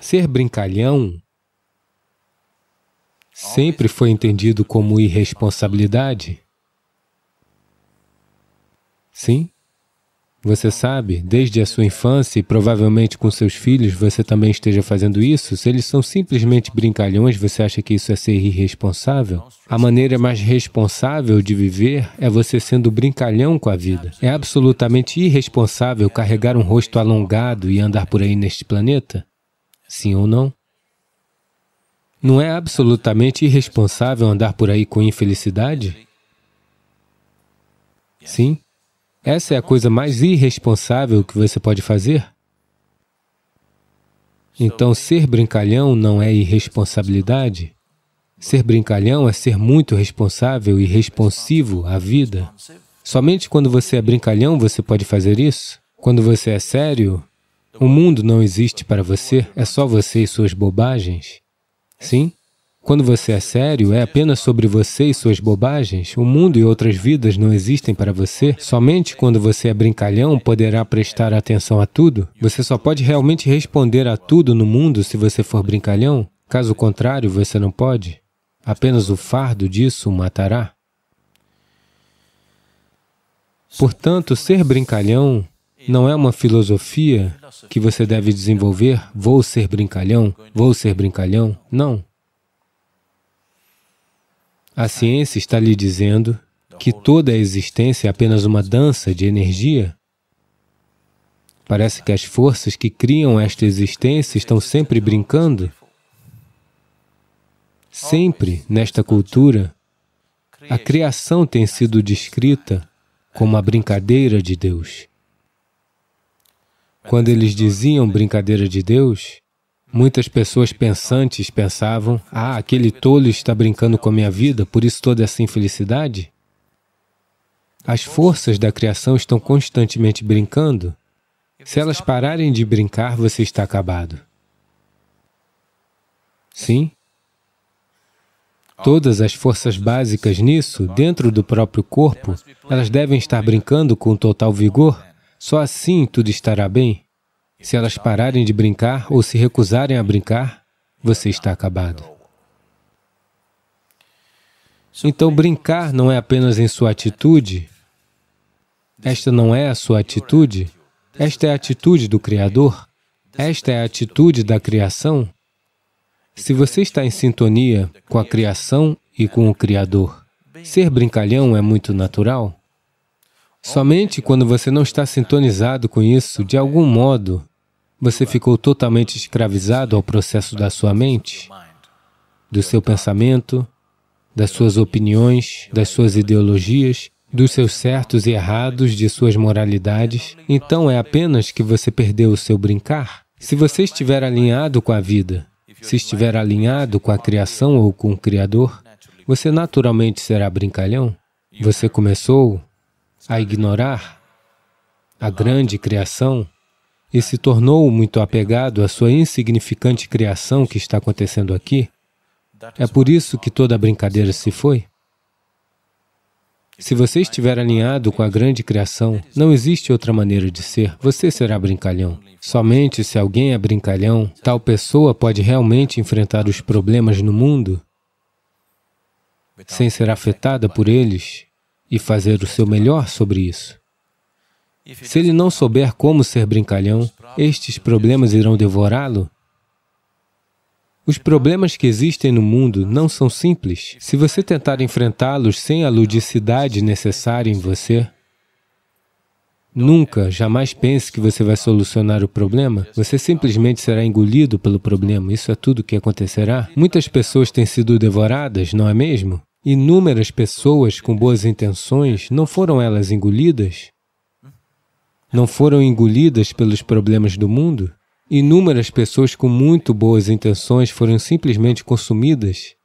Ser brincalhão sempre foi entendido como irresponsabilidade. Sim? Você sabe, desde a sua infância e provavelmente com seus filhos você também esteja fazendo isso, se eles são simplesmente brincalhões, você acha que isso é ser irresponsável? A maneira mais responsável de viver é você sendo brincalhão com a vida. É absolutamente irresponsável carregar um rosto alongado e andar por aí neste planeta? Sim ou não? Não é absolutamente irresponsável andar por aí com infelicidade? Sim? Essa é a coisa mais irresponsável que você pode fazer? Então, ser brincalhão não é irresponsabilidade? Ser brincalhão é ser muito responsável e responsivo à vida. Somente quando você é brincalhão você pode fazer isso? Quando você é sério, o mundo não existe para você, é só você e suas bobagens. Sim? Quando você é sério, é apenas sobre você e suas bobagens. O mundo e outras vidas não existem para você. Somente quando você é brincalhão poderá prestar atenção a tudo. Você só pode realmente responder a tudo no mundo se você for brincalhão. Caso contrário, você não pode. Apenas o fardo disso o matará. Portanto, ser brincalhão não é uma filosofia que você deve desenvolver, vou ser brincalhão, vou ser brincalhão. Não. A ciência está lhe dizendo que toda a existência é apenas uma dança de energia. Parece que as forças que criam esta existência estão sempre brincando. Sempre, nesta cultura, a criação tem sido descrita como a brincadeira de Deus. Quando eles diziam brincadeira de Deus, Muitas pessoas pensantes pensavam, ah, aquele tolo está brincando com a minha vida, por isso toda essa infelicidade? As forças da criação estão constantemente brincando. Se elas pararem de brincar, você está acabado. Sim? Todas as forças básicas nisso, dentro do próprio corpo, elas devem estar brincando com total vigor, só assim tudo estará bem. Se elas pararem de brincar ou se recusarem a brincar, você está acabado. Então, brincar não é apenas em sua atitude. Esta não é a sua atitude. Esta é a atitude do Criador. Esta é a atitude da criação. Se você está em sintonia com a criação e com o Criador, ser brincalhão é muito natural. Somente quando você não está sintonizado com isso, de algum modo, você ficou totalmente escravizado ao processo da sua mente, do seu pensamento, das suas opiniões, das suas ideologias, dos seus certos e errados, de suas moralidades. Então é apenas que você perdeu o seu brincar. Se você estiver alinhado com a vida, se estiver alinhado com a criação ou com o Criador, você naturalmente será brincalhão. Você começou a ignorar a grande criação e se tornou muito apegado à sua insignificante criação que está acontecendo aqui, é por isso que toda a brincadeira se foi. Se você estiver alinhado com a grande criação, não existe outra maneira de ser, você será brincalhão. Somente se alguém é brincalhão, tal pessoa pode realmente enfrentar os problemas no mundo sem ser afetada por eles e fazer o seu melhor sobre isso. Se ele não souber como ser brincalhão, estes problemas irão devorá-lo. Os problemas que existem no mundo não são simples. Se você tentar enfrentá-los sem a ludicidade necessária em você, Nunca, jamais pense que você vai solucionar o problema. Você simplesmente será engolido pelo problema. Isso é tudo o que acontecerá. Muitas pessoas têm sido devoradas, não é mesmo? Inúmeras pessoas com boas intenções, não foram elas engolidas? Não foram engolidas pelos problemas do mundo? Inúmeras pessoas com muito boas intenções foram simplesmente consumidas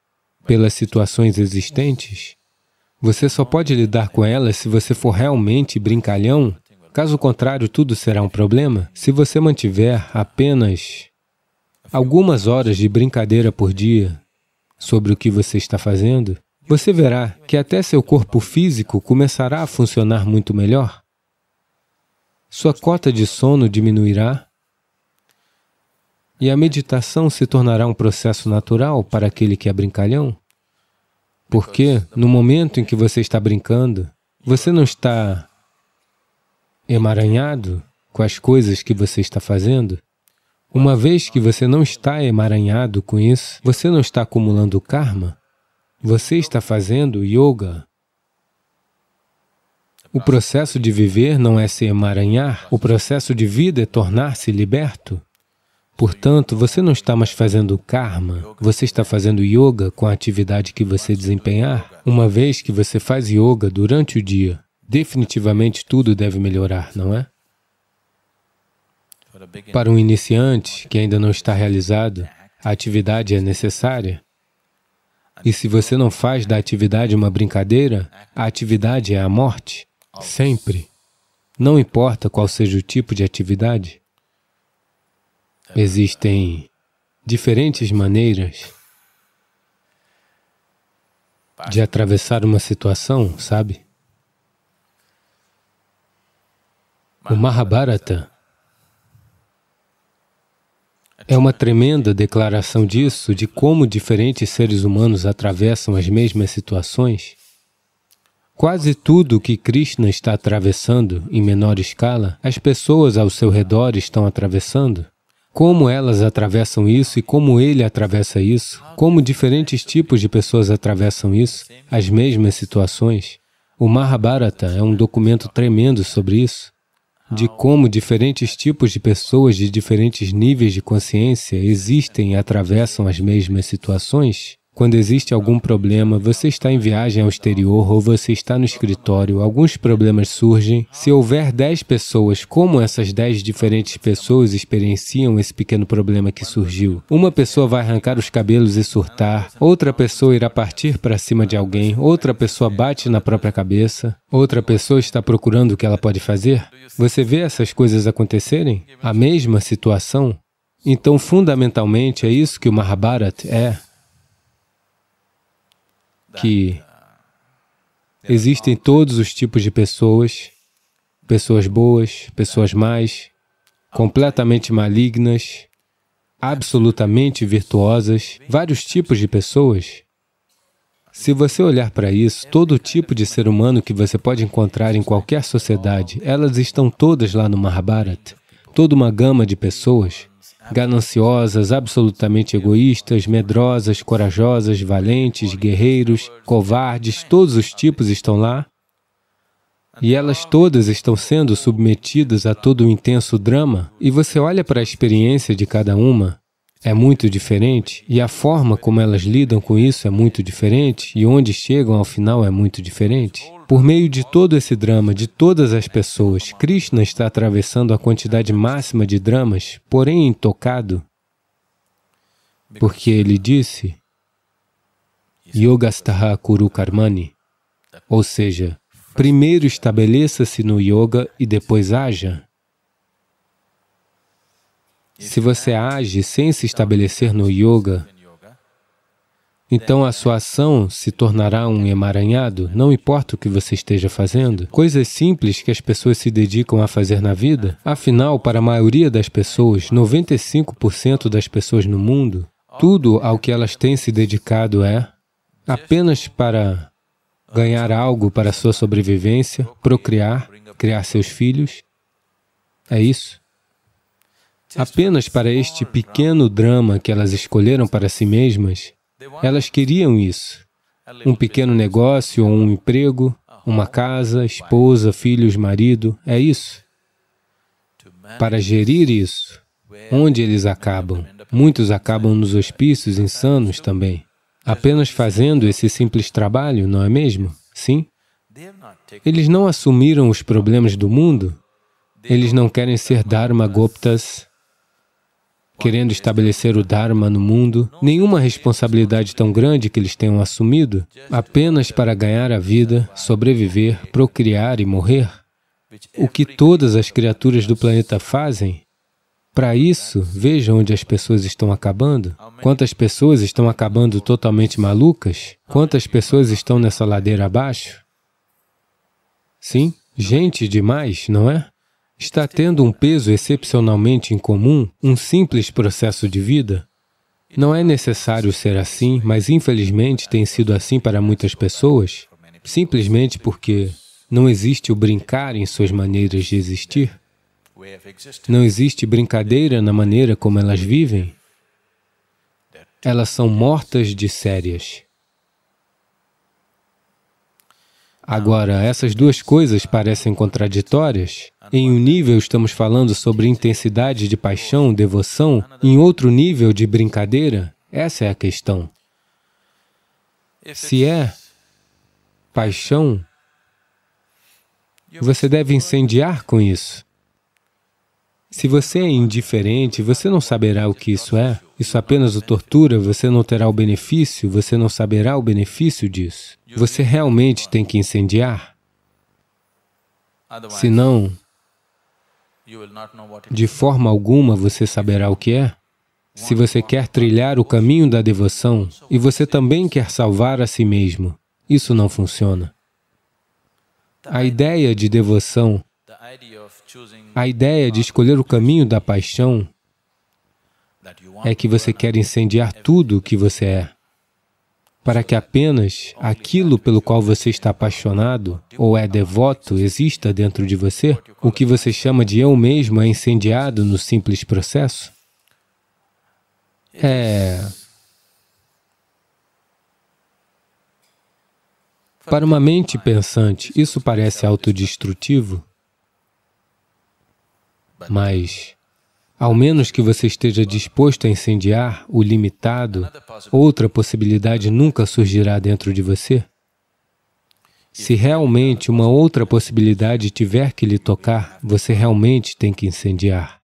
pelas situações existentes? Você só pode lidar com elas se você for realmente brincalhão. Caso contrário, tudo será um problema. Se você mantiver apenas algumas horas de brincadeira por dia sobre o que você está fazendo, você verá que até seu corpo físico começará a funcionar muito melhor. Sua cota de sono diminuirá. E a meditação se tornará um processo natural para aquele que é brincalhão? Porque no momento em que você está brincando, você não está emaranhado com as coisas que você está fazendo? Uma vez que você não está emaranhado com isso, você não está acumulando karma, você está fazendo yoga. O processo de viver não é se emaranhar, o processo de vida é tornar-se liberto. Portanto, você não está mais fazendo karma, você está fazendo yoga com a atividade que você desempenhar. Uma vez que você faz yoga durante o dia, definitivamente tudo deve melhorar, não é? Para um iniciante que ainda não está realizado, a atividade é necessária. E se você não faz da atividade uma brincadeira, a atividade é a morte, sempre. Não importa qual seja o tipo de atividade. Existem diferentes maneiras de atravessar uma situação, sabe? O Mahabharata é uma tremenda declaração disso, de como diferentes seres humanos atravessam as mesmas situações. Quase tudo que Krishna está atravessando, em menor escala, as pessoas ao seu redor estão atravessando. Como elas atravessam isso e como ele atravessa isso, como diferentes tipos de pessoas atravessam isso, as mesmas situações. O Mahabharata é um documento tremendo sobre isso de como diferentes tipos de pessoas de diferentes níveis de consciência existem e atravessam as mesmas situações quando existe algum problema, você está em viagem ao exterior ou você está no escritório, alguns problemas surgem. Se houver dez pessoas, como essas dez diferentes pessoas experienciam esse pequeno problema que surgiu? Uma pessoa vai arrancar os cabelos e surtar, outra pessoa irá partir para cima de alguém, outra pessoa bate na própria cabeça, outra pessoa está procurando o que ela pode fazer. Você vê essas coisas acontecerem? A mesma situação? Então, fundamentalmente, é isso que o Mahabharata é que existem todos os tipos de pessoas, pessoas boas, pessoas más, completamente malignas, absolutamente virtuosas, vários tipos de pessoas. Se você olhar para isso, todo tipo de ser humano que você pode encontrar em qualquer sociedade, elas estão todas lá no Mahabharata. Toda uma gama de pessoas gananciosas, absolutamente egoístas, medrosas, corajosas, valentes, guerreiros, covardes, todos os tipos estão lá. E elas todas estão sendo submetidas a todo o intenso drama, e você olha para a experiência de cada uma, é muito diferente, e a forma como elas lidam com isso é muito diferente, e onde chegam ao final é muito diferente. Por meio de todo esse drama, de todas as pessoas, Krishna está atravessando a quantidade máxima de dramas, porém intocado, porque ele disse Yogastaha Kuru Karmani, ou seja, primeiro estabeleça-se no yoga e depois haja. Se você age sem se estabelecer no yoga, então a sua ação se tornará um emaranhado, não importa o que você esteja fazendo. Coisas simples que as pessoas se dedicam a fazer na vida. Afinal, para a maioria das pessoas, 95% das pessoas no mundo, tudo ao que elas têm se dedicado é apenas para ganhar algo para sua sobrevivência, procriar, criar seus filhos. É isso. Apenas para este pequeno drama que elas escolheram para si mesmas, elas queriam isso. Um pequeno negócio ou um emprego, uma casa, esposa, filhos, marido, é isso. Para gerir isso, onde eles acabam? Muitos acabam nos hospícios insanos também, apenas fazendo esse simples trabalho, não é mesmo? Sim? Eles não assumiram os problemas do mundo, eles não querem ser Dharma Goptas, querendo estabelecer o Dharma no mundo, nenhuma responsabilidade tão grande que eles tenham assumido, apenas para ganhar a vida, sobreviver, procriar e morrer. O que todas as criaturas do planeta fazem, para isso, veja onde as pessoas estão acabando. Quantas pessoas estão acabando totalmente malucas? Quantas pessoas estão nessa ladeira abaixo? Sim, gente demais, não é? Está tendo um peso excepcionalmente incomum, um simples processo de vida? Não é necessário ser assim, mas infelizmente tem sido assim para muitas pessoas, simplesmente porque não existe o brincar em suas maneiras de existir. Não existe brincadeira na maneira como elas vivem. Elas são mortas de sérias. Agora, essas duas coisas parecem contraditórias. Em um nível estamos falando sobre intensidade de paixão, devoção, em outro nível de brincadeira. Essa é a questão. Se é paixão, você deve incendiar com isso. Se você é indiferente, você não saberá o que isso é. Isso apenas o tortura, você não terá o benefício, você não saberá o benefício disso. Você realmente tem que incendiar. Senão, de forma alguma você saberá o que é. Se você quer trilhar o caminho da devoção e você também quer salvar a si mesmo, isso não funciona. A ideia de devoção, a ideia de escolher o caminho da paixão é que você quer incendiar tudo o que você é, para que apenas aquilo pelo qual você está apaixonado ou é devoto exista dentro de você, o que você chama de eu mesmo é incendiado no simples processo? É... Para uma mente pensante, isso parece autodestrutivo, mas ao menos que você esteja disposto a incendiar o limitado, outra possibilidade nunca surgirá dentro de você. Se realmente uma outra possibilidade tiver que lhe tocar, você realmente tem que incendiar.